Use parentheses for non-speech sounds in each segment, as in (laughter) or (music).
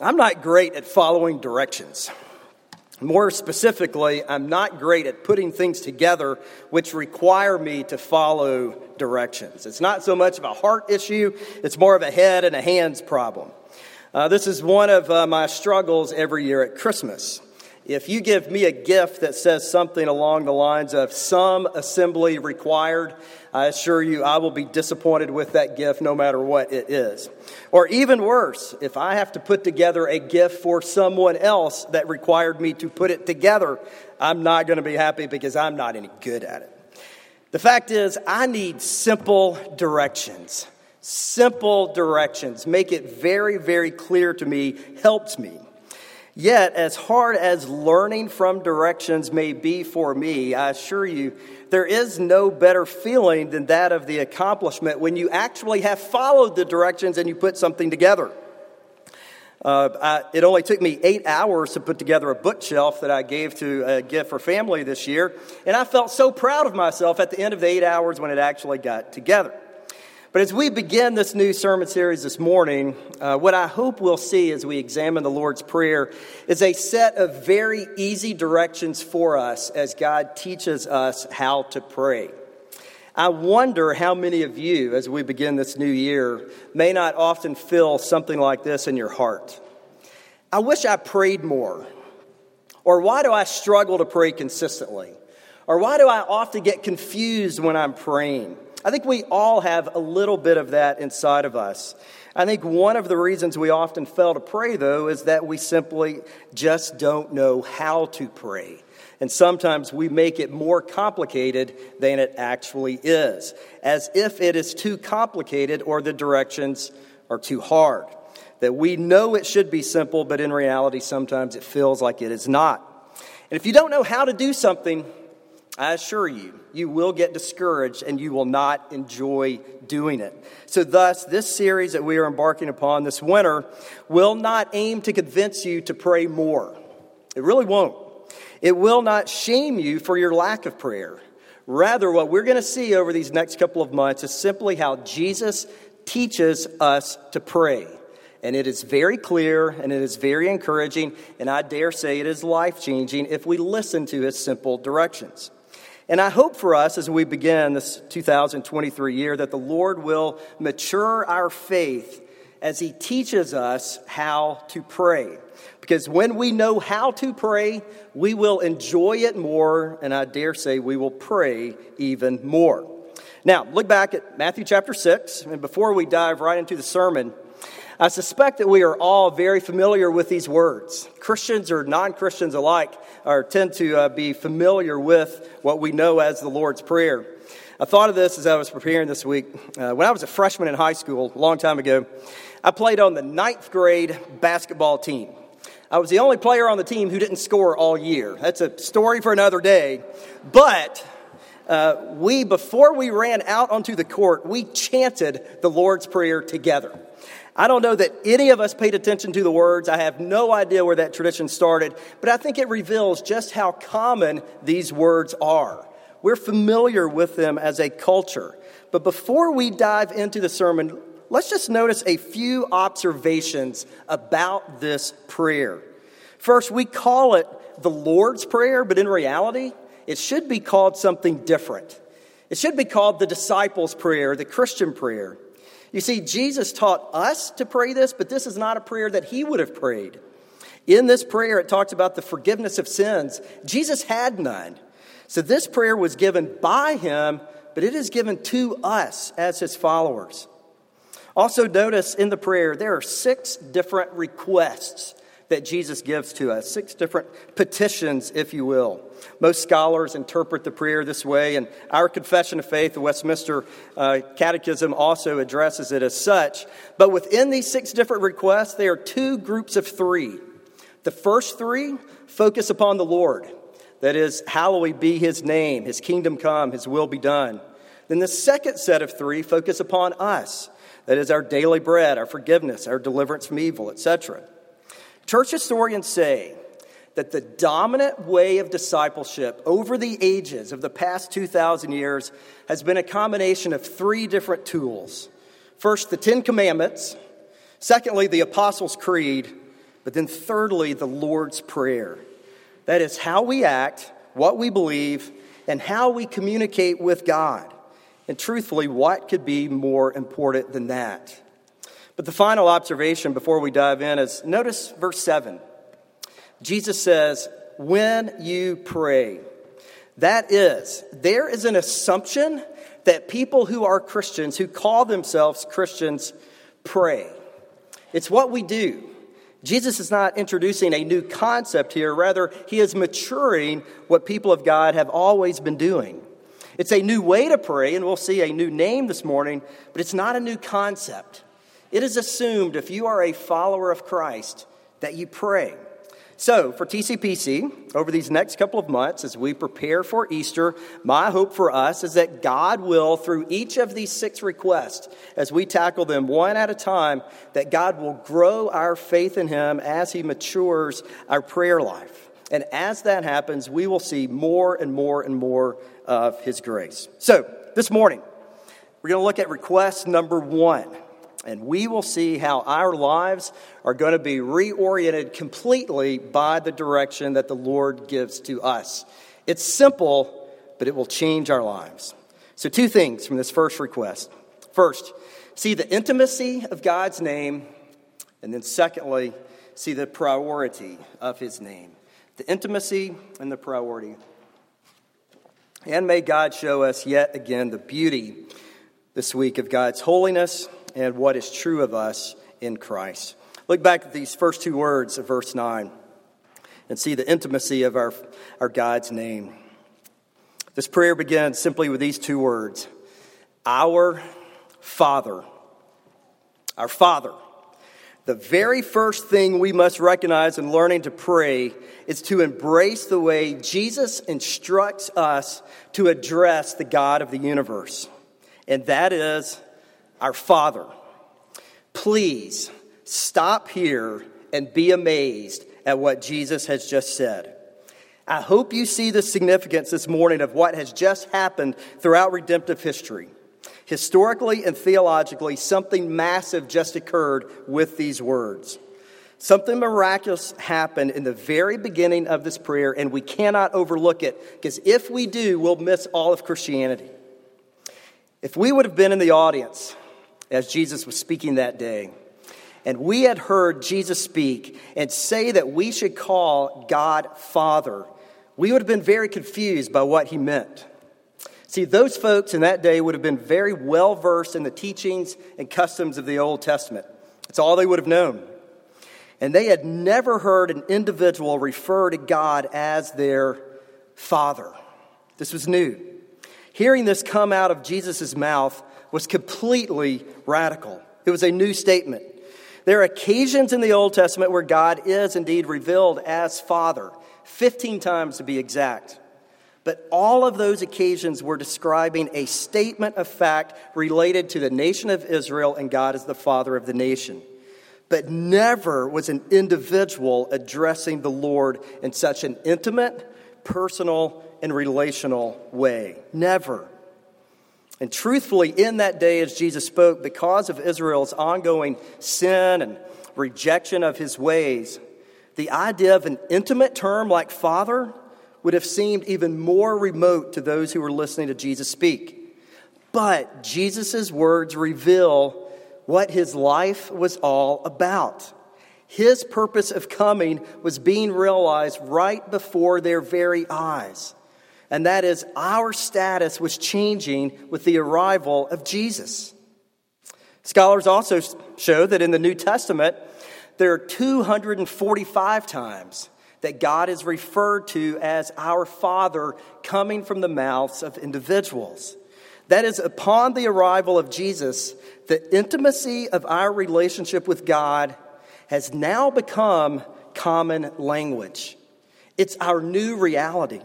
I'm not great at following directions. More specifically, I'm not great at putting things together which require me to follow directions. It's not so much of a heart issue, it's more of a head and a hands problem. Uh, this is one of uh, my struggles every year at Christmas. If you give me a gift that says something along the lines of some assembly required, I assure you I will be disappointed with that gift no matter what it is. Or even worse, if I have to put together a gift for someone else that required me to put it together, I'm not going to be happy because I'm not any good at it. The fact is, I need simple directions. Simple directions. Make it very, very clear to me helps me. Yet, as hard as learning from directions may be for me, I assure you, there is no better feeling than that of the accomplishment when you actually have followed the directions and you put something together. Uh, I, it only took me eight hours to put together a bookshelf that I gave to a gift for family this year, and I felt so proud of myself at the end of the eight hours when it actually got together. But as we begin this new sermon series this morning, uh, what I hope we'll see as we examine the Lord's Prayer is a set of very easy directions for us as God teaches us how to pray. I wonder how many of you, as we begin this new year, may not often feel something like this in your heart. I wish I prayed more. Or why do I struggle to pray consistently? Or why do I often get confused when I'm praying? I think we all have a little bit of that inside of us. I think one of the reasons we often fail to pray, though, is that we simply just don't know how to pray. And sometimes we make it more complicated than it actually is, as if it is too complicated or the directions are too hard. That we know it should be simple, but in reality, sometimes it feels like it is not. And if you don't know how to do something, I assure you, you will get discouraged and you will not enjoy doing it. So, thus, this series that we are embarking upon this winter will not aim to convince you to pray more. It really won't. It will not shame you for your lack of prayer. Rather, what we're going to see over these next couple of months is simply how Jesus teaches us to pray. And it is very clear and it is very encouraging, and I dare say it is life changing if we listen to his simple directions. And I hope for us as we begin this 2023 year that the Lord will mature our faith as He teaches us how to pray. Because when we know how to pray, we will enjoy it more, and I dare say we will pray even more. Now, look back at Matthew chapter 6, and before we dive right into the sermon, I suspect that we are all very familiar with these words. Christians or non Christians alike are, tend to uh, be familiar with what we know as the Lord's Prayer. I thought of this as I was preparing this week. Uh, when I was a freshman in high school, a long time ago, I played on the ninth grade basketball team. I was the only player on the team who didn't score all year. That's a story for another day. But uh, we, before we ran out onto the court, we chanted the Lord's Prayer together. I don't know that any of us paid attention to the words. I have no idea where that tradition started, but I think it reveals just how common these words are. We're familiar with them as a culture. But before we dive into the sermon, let's just notice a few observations about this prayer. First, we call it the Lord's Prayer, but in reality, it should be called something different. It should be called the disciples' prayer, the Christian prayer. You see, Jesus taught us to pray this, but this is not a prayer that he would have prayed. In this prayer, it talks about the forgiveness of sins. Jesus had none. So this prayer was given by him, but it is given to us as his followers. Also, notice in the prayer, there are six different requests that Jesus gives to us, six different petitions, if you will. Most scholars interpret the prayer this way, and our Confession of Faith, the Westminster uh, Catechism, also addresses it as such. But within these six different requests, there are two groups of three. The first three focus upon the Lord. That is, hallowed be his name, his kingdom come, his will be done. Then the second set of three focus upon us. That is our daily bread, our forgiveness, our deliverance from evil, etc. Church historians say that the dominant way of discipleship over the ages of the past 2,000 years has been a combination of three different tools. First, the Ten Commandments. Secondly, the Apostles' Creed. But then, thirdly, the Lord's Prayer. That is how we act, what we believe, and how we communicate with God. And truthfully, what could be more important than that? But the final observation before we dive in is notice verse 7. Jesus says, When you pray. That is, there is an assumption that people who are Christians, who call themselves Christians, pray. It's what we do. Jesus is not introducing a new concept here, rather, he is maturing what people of God have always been doing. It's a new way to pray, and we'll see a new name this morning, but it's not a new concept. It is assumed if you are a follower of Christ that you pray. So, for TCPC, over these next couple of months, as we prepare for Easter, my hope for us is that God will, through each of these six requests, as we tackle them one at a time, that God will grow our faith in Him as He matures our prayer life. And as that happens, we will see more and more and more of His grace. So, this morning, we're going to look at request number one and we will see how our lives are going to be reoriented completely by the direction that the Lord gives to us. It's simple, but it will change our lives. So, two things from this first request. First, see the intimacy of God's name, and then secondly, see the priority of his name. The intimacy and the priority. And may God show us yet again the beauty this week of God's holiness and what is true of us in Christ. Look back at these first two words of verse 9 and see the intimacy of our, our God's name. This prayer begins simply with these two words Our Father. Our Father. The very first thing we must recognize in learning to pray is to embrace the way Jesus instructs us to address the God of the universe, and that is our Father. Please stop here and be amazed at what Jesus has just said. I hope you see the significance this morning of what has just happened throughout redemptive history. Historically and theologically, something massive just occurred with these words. Something miraculous happened in the very beginning of this prayer, and we cannot overlook it because if we do, we'll miss all of Christianity. If we would have been in the audience as Jesus was speaking that day. And we had heard Jesus speak and say that we should call God Father. We would have been very confused by what he meant. See, those folks in that day would have been very well versed in the teachings and customs of the Old Testament. It's all they would have known. And they had never heard an individual refer to God as their Father. This was new. Hearing this come out of Jesus' mouth was completely radical. It was a new statement. There are occasions in the Old Testament where God is indeed revealed as Father, 15 times to be exact. But all of those occasions were describing a statement of fact related to the nation of Israel and God as the Father of the nation. But never was an individual addressing the Lord in such an intimate, personal, and relational way. Never. And truthfully, in that day, as Jesus spoke, because of Israel's ongoing sin and rejection of his ways, the idea of an intimate term like father would have seemed even more remote to those who were listening to Jesus speak. But Jesus' words reveal what his life was all about. His purpose of coming was being realized right before their very eyes and that is our status was changing with the arrival of Jesus. Scholars also show that in the New Testament, there are 245 times that God is referred to as our Father coming from the mouths of individuals. That is, upon the arrival of Jesus, the intimacy of our relationship with God has now become common language. It's our new reality.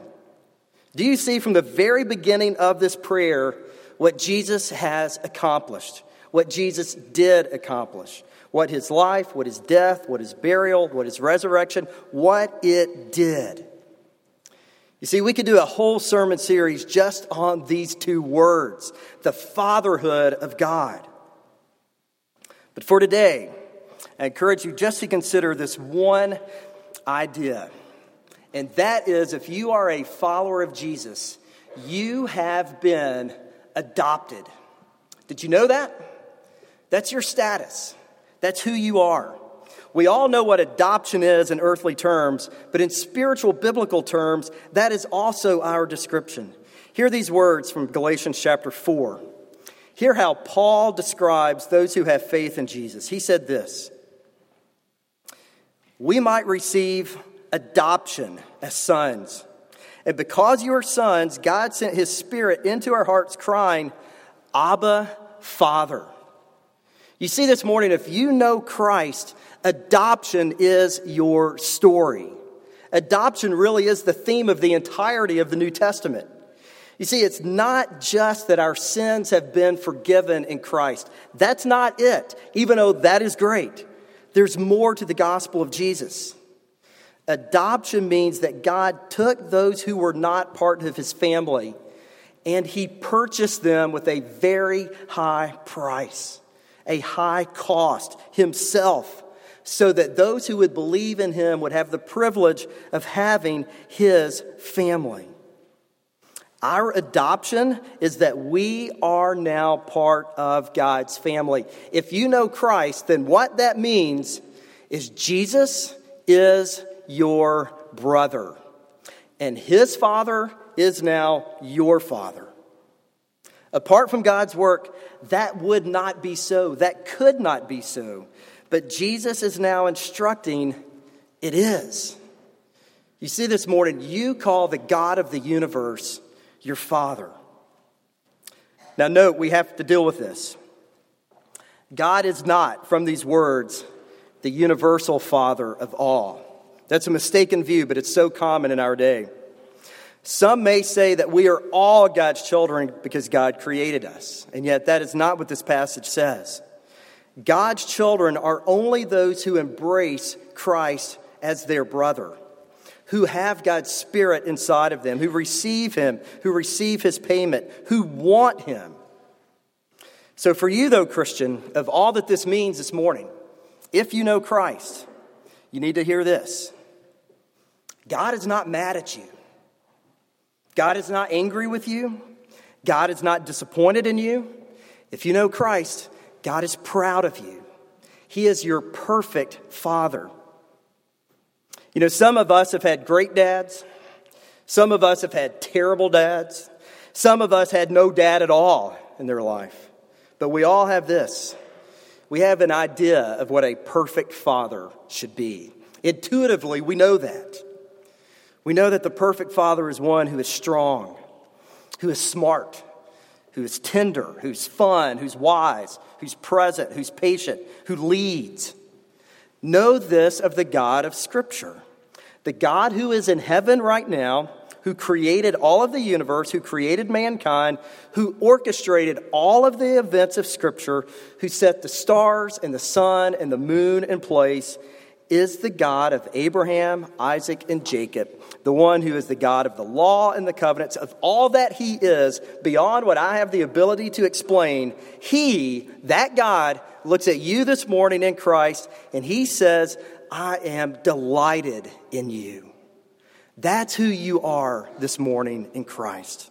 Do you see from the very beginning of this prayer what Jesus has accomplished? What Jesus did accomplish? What his life, what his death, what his burial, what his resurrection, what it did. You see, we could do a whole sermon series just on these two words the fatherhood of God. But for today, I encourage you just to consider this one idea. And that is if you are a follower of Jesus, you have been adopted. Did you know that? That's your status, that's who you are. We all know what adoption is in earthly terms, but in spiritual biblical terms, that is also our description. Hear these words from Galatians chapter 4. Hear how Paul describes those who have faith in Jesus. He said this We might receive adoption as sons. And because you are sons, God sent his spirit into our hearts, crying, Abba, Father. You see, this morning, if you know Christ, adoption is your story. Adoption really is the theme of the entirety of the New Testament. You see, it's not just that our sins have been forgiven in Christ. That's not it, even though that is great. There's more to the gospel of Jesus. Adoption means that God took those who were not part of his family and he purchased them with a very high price, a high cost himself, so that those who would believe in him would have the privilege of having his family. Our adoption is that we are now part of God's family. If you know Christ, then what that means is Jesus is your brother. And his father is now your father. Apart from God's work, that would not be so. That could not be so. But Jesus is now instructing it is. You see, this morning, you call the God of the universe your father. Now, note, we have to deal with this. God is not, from these words, the universal father of all. That's a mistaken view, but it's so common in our day. Some may say that we are all God's children because God created us, and yet that is not what this passage says. God's children are only those who embrace Christ as their brother, who have God's Spirit inside of them, who receive Him, who receive His payment, who want Him. So, for you, though, Christian, of all that this means this morning, if you know Christ, you need to hear this God is not mad at you, God is not angry with you, God is not disappointed in you. If you know Christ, God is proud of you. He is your perfect father. You know, some of us have had great dads. Some of us have had terrible dads. Some of us had no dad at all in their life. But we all have this we have an idea of what a perfect father should be. Intuitively, we know that. We know that the perfect father is one who is strong, who is smart, who is tender, who's fun, who's wise, who's present, who's patient, who leads. Know this of the God of Scripture. The God who is in heaven right now who created all of the universe, who created mankind, who orchestrated all of the events of Scripture, who set the stars and the sun and the moon in place, is the God of Abraham, Isaac, and Jacob, the one who is the God of the law and the covenants, of all that He is, beyond what I have the ability to explain. He, that God, looks at you this morning in Christ, and He says, I am delighted in you. That's who you are this morning in Christ.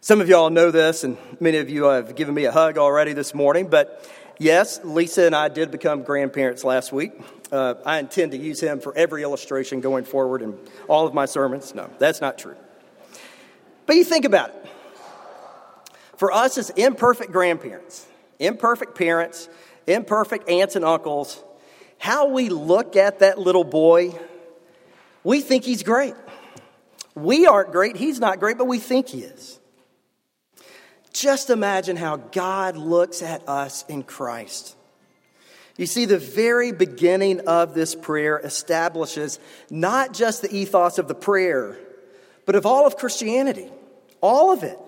Some of y'all know this, and many of you have given me a hug already this morning, but yes, Lisa and I did become grandparents last week. Uh, I intend to use him for every illustration going forward in all of my sermons. No, that's not true. But you think about it. For us as imperfect grandparents, imperfect parents, imperfect aunts and uncles, how we look at that little boy we think he's great. We aren't great, he's not great, but we think he is. Just imagine how God looks at us in Christ. You see, the very beginning of this prayer establishes not just the ethos of the prayer, but of all of Christianity, all of it.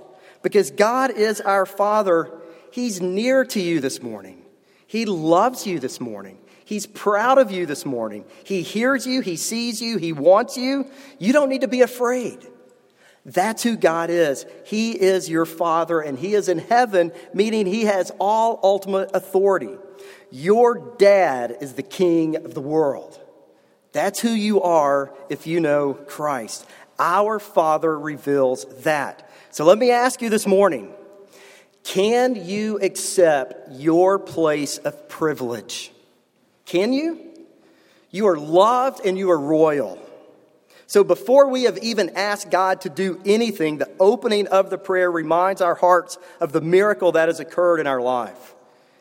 Because God is our Father, He's near to you this morning. He loves you this morning. He's proud of you this morning. He hears you, He sees you, He wants you. You don't need to be afraid. That's who God is. He is your Father, and He is in heaven, meaning He has all ultimate authority. Your dad is the King of the world. That's who you are if you know Christ. Our Father reveals that. So let me ask you this morning can you accept your place of privilege? Can you? You are loved and you are royal. So before we have even asked God to do anything, the opening of the prayer reminds our hearts of the miracle that has occurred in our life.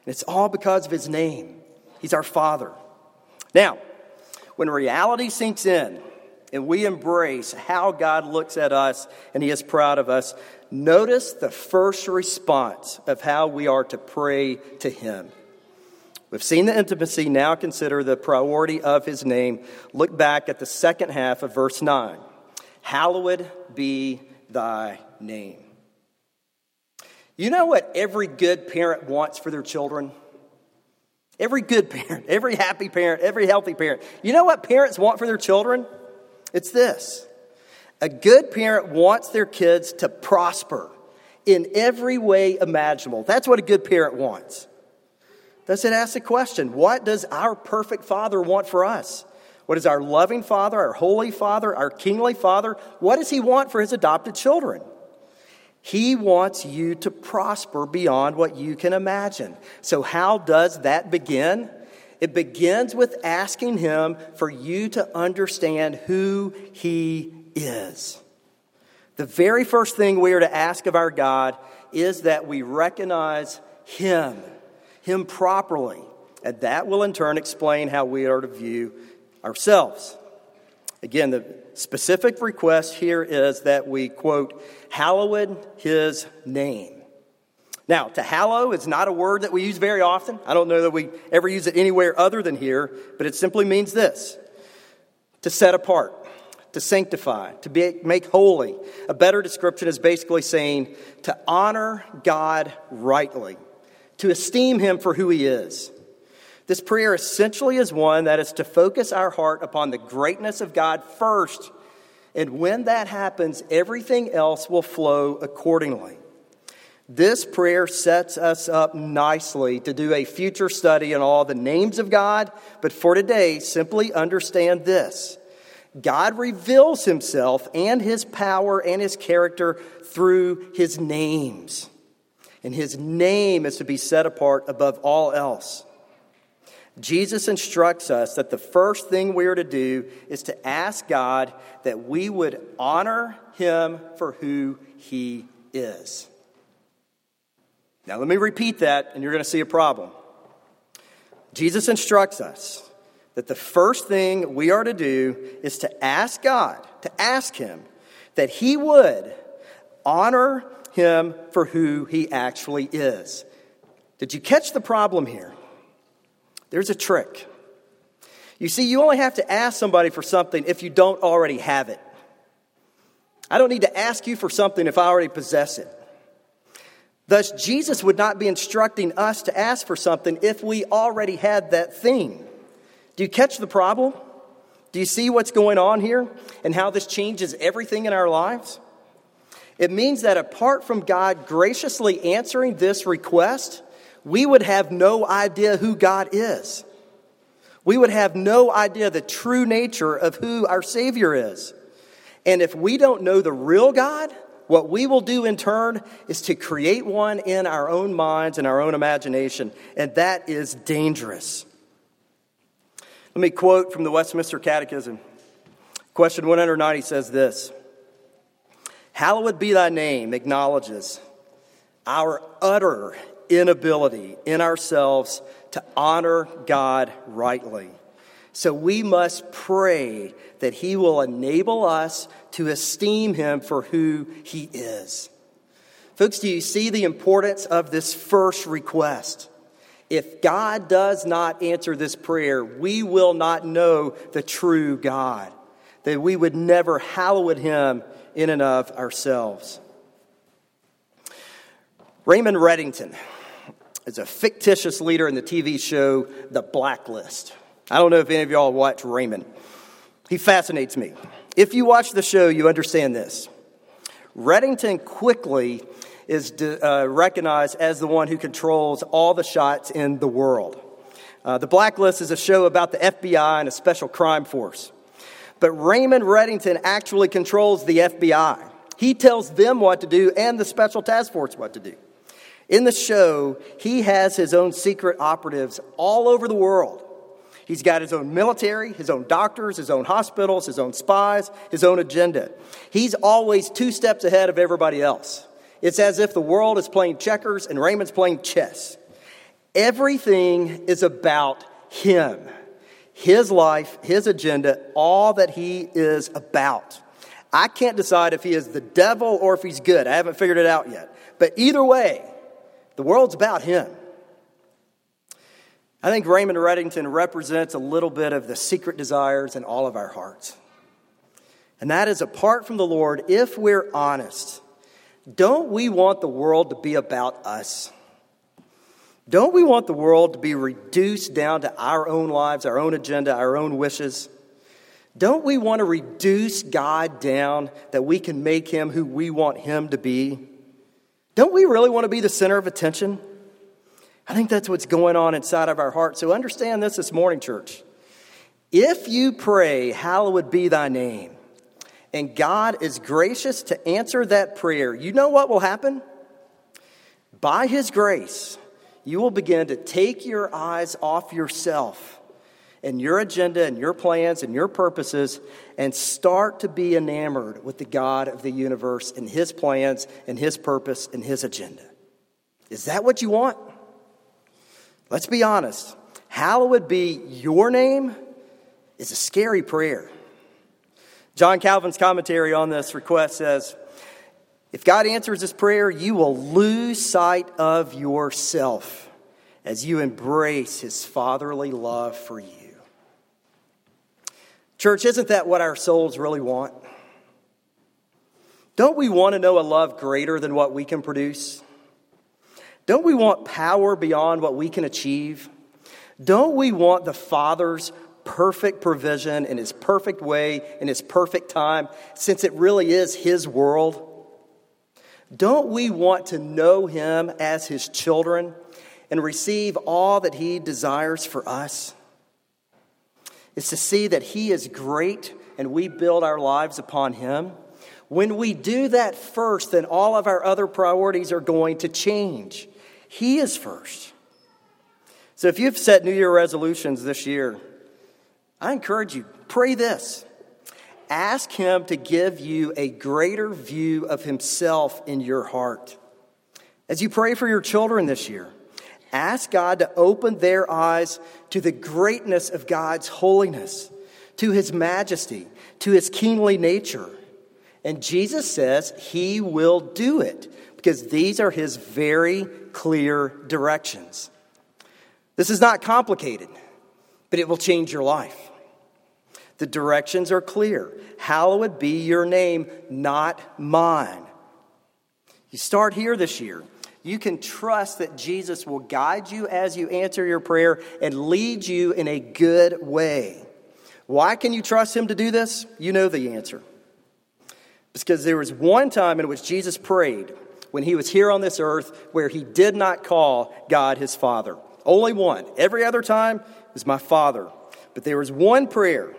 And it's all because of His name. He's our Father. Now, when reality sinks in and we embrace how God looks at us and He is proud of us, notice the first response of how we are to pray to Him. We've seen the intimacy, now consider the priority of his name. Look back at the second half of verse 9. Hallowed be thy name. You know what every good parent wants for their children? Every good (laughs) parent, every happy parent, every healthy parent. You know what parents want for their children? It's this a good parent wants their kids to prosper in every way imaginable. That's what a good parent wants. Does it ask the question what does our perfect Father want for us? What is our loving Father, our holy Father, our kingly Father? What does He want for His adopted children? He wants you to prosper beyond what you can imagine. So, how does that begin? It begins with asking Him for you to understand who He is. The very first thing we are to ask of our God is that we recognize Him him properly. And that will in turn explain how we are to view ourselves. Again, the specific request here is that we, quote, hallowed his name. Now, to hallow is not a word that we use very often. I don't know that we ever use it anywhere other than here, but it simply means this to set apart, to sanctify, to be, make holy. A better description is basically saying to honor God rightly to esteem him for who he is. This prayer essentially is one that is to focus our heart upon the greatness of God first. And when that happens, everything else will flow accordingly. This prayer sets us up nicely to do a future study on all the names of God, but for today, simply understand this God reveals himself and his power and his character through his names and his name is to be set apart above all else. Jesus instructs us that the first thing we are to do is to ask God that we would honor him for who he is. Now, let me repeat that, and you're going to see a problem. Jesus instructs us that the first thing we are to do is to ask God, to ask him that he would honor him for who he actually is. Did you catch the problem here? There's a trick. You see, you only have to ask somebody for something if you don't already have it. I don't need to ask you for something if I already possess it. Thus, Jesus would not be instructing us to ask for something if we already had that thing. Do you catch the problem? Do you see what's going on here and how this changes everything in our lives? It means that apart from God graciously answering this request, we would have no idea who God is. We would have no idea the true nature of who our Savior is. And if we don't know the real God, what we will do in turn is to create one in our own minds and our own imagination, and that is dangerous. Let me quote from the Westminster Catechism. Question 190 says this Hallowed be thy name acknowledges our utter inability in ourselves to honor God rightly. So we must pray that He will enable us to esteem Him for who He is. Folks, do you see the importance of this first request? If God does not answer this prayer, we will not know the true God, that we would never hallow Him in and of ourselves. Raymond Reddington is a fictitious leader in the TV show The Blacklist. I don't know if any of y'all watch Raymond. He fascinates me. If you watch the show, you understand this. Reddington quickly is uh, recognized as the one who controls all the shots in the world. Uh, the Blacklist is a show about the FBI and a special crime force. But Raymond Reddington actually controls the FBI. He tells them what to do and the special task force what to do. In the show, he has his own secret operatives all over the world. He's got his own military, his own doctors, his own hospitals, his own spies, his own agenda. He's always two steps ahead of everybody else. It's as if the world is playing checkers and Raymond's playing chess. Everything is about him, his life, his agenda, all that he is about. I can't decide if he is the devil or if he's good. I haven't figured it out yet. But either way, the world's about him. I think Raymond Reddington represents a little bit of the secret desires in all of our hearts. And that is apart from the Lord, if we're honest, don't we want the world to be about us? Don't we want the world to be reduced down to our own lives, our own agenda, our own wishes? Don't we want to reduce God down that we can make him who we want him to be? Don't we really want to be the center of attention? I think that's what's going on inside of our heart. So understand this this morning, church. If you pray, Hallowed be thy name, and God is gracious to answer that prayer, you know what will happen? By his grace, you will begin to take your eyes off yourself and your agenda and your plans and your purposes and start to be enamored with the God of the universe and his plans and his purpose and his agenda. Is that what you want? Let's be honest. Hallowed be your name is a scary prayer. John Calvin's commentary on this request says If God answers this prayer, you will lose sight of yourself as you embrace his fatherly love for you. Church, isn't that what our souls really want? Don't we want to know a love greater than what we can produce? Don't we want power beyond what we can achieve? Don't we want the Father's perfect provision in His perfect way, in His perfect time, since it really is His world? Don't we want to know Him as His children and receive all that He desires for us? It's to see that He is great and we build our lives upon Him. When we do that first, then all of our other priorities are going to change. He is first. So if you've set New Year resolutions this year, I encourage you, pray this. Ask Him to give you a greater view of Himself in your heart. As you pray for your children this year, ask God to open their eyes to the greatness of God's holiness, to His majesty, to His kingly nature. And Jesus says He will do it because these are His very clear directions. This is not complicated, but it will change your life. The directions are clear. Hallowed be your name, not mine. You start here this year. You can trust that Jesus will guide you as you answer your prayer and lead you in a good way. Why can you trust him to do this? You know the answer. Because there was one time in which Jesus prayed when he was here on this earth where he did not call God his Father. Only one. Every other time was my Father. But there was one prayer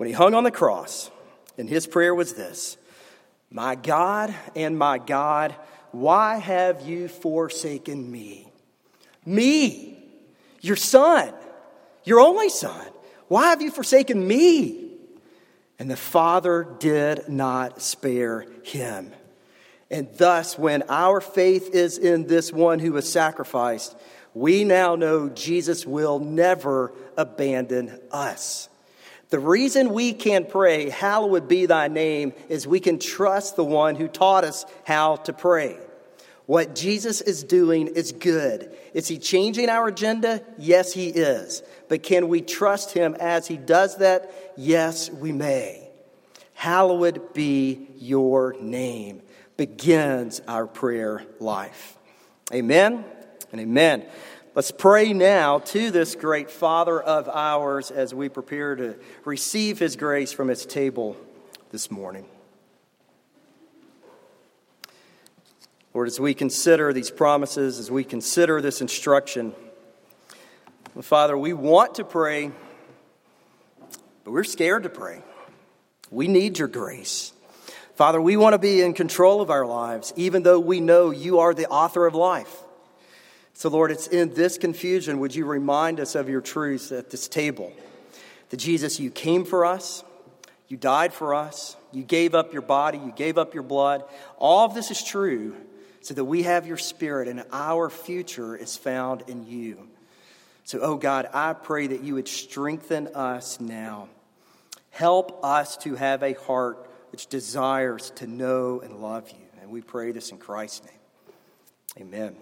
when he hung on the cross, and his prayer was this My God and my God, why have you forsaken me? Me, your son, your only son. Why have you forsaken me? And the Father did not spare him. And thus, when our faith is in this one who was sacrificed, we now know Jesus will never abandon us. The reason we can pray, Hallowed be thy name, is we can trust the one who taught us how to pray. What Jesus is doing is good. Is he changing our agenda? Yes, he is. But can we trust him as he does that? Yes, we may. Hallowed be your name begins our prayer life. Amen and amen. Let's pray now to this great Father of ours as we prepare to receive his grace from his table this morning. Lord, as we consider these promises, as we consider this instruction, Father, we want to pray, but we're scared to pray. We need your grace. Father, we want to be in control of our lives, even though we know you are the author of life. So, Lord, it's in this confusion, would you remind us of your truths at this table? That Jesus, you came for us, you died for us, you gave up your body, you gave up your blood. All of this is true so that we have your spirit and our future is found in you. So, oh God, I pray that you would strengthen us now. Help us to have a heart which desires to know and love you. And we pray this in Christ's name. Amen.